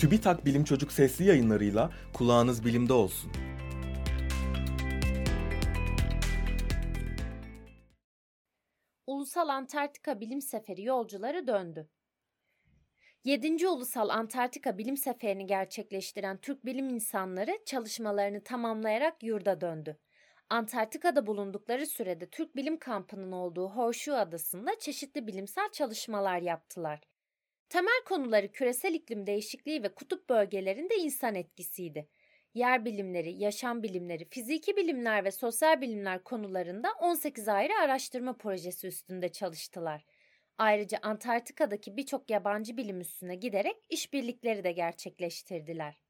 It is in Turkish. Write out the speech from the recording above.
TÜBİTAK Bilim Çocuk sesli yayınlarıyla kulağınız bilimde olsun. Ulusal Antarktika Bilim Seferi yolcuları döndü. 7. Ulusal Antarktika Bilim Seferini gerçekleştiren Türk bilim insanları çalışmalarını tamamlayarak yurda döndü. Antarktika'da bulundukları sürede Türk Bilim Kampı'nın olduğu Horseshoe Adası'nda çeşitli bilimsel çalışmalar yaptılar. Temel konuları küresel iklim değişikliği ve kutup bölgelerinde insan etkisiydi. Yer bilimleri, yaşam bilimleri, fiziki bilimler ve sosyal bilimler konularında 18 ayrı araştırma projesi üstünde çalıştılar. Ayrıca Antarktika'daki birçok yabancı bilim üstüne giderek işbirlikleri de gerçekleştirdiler.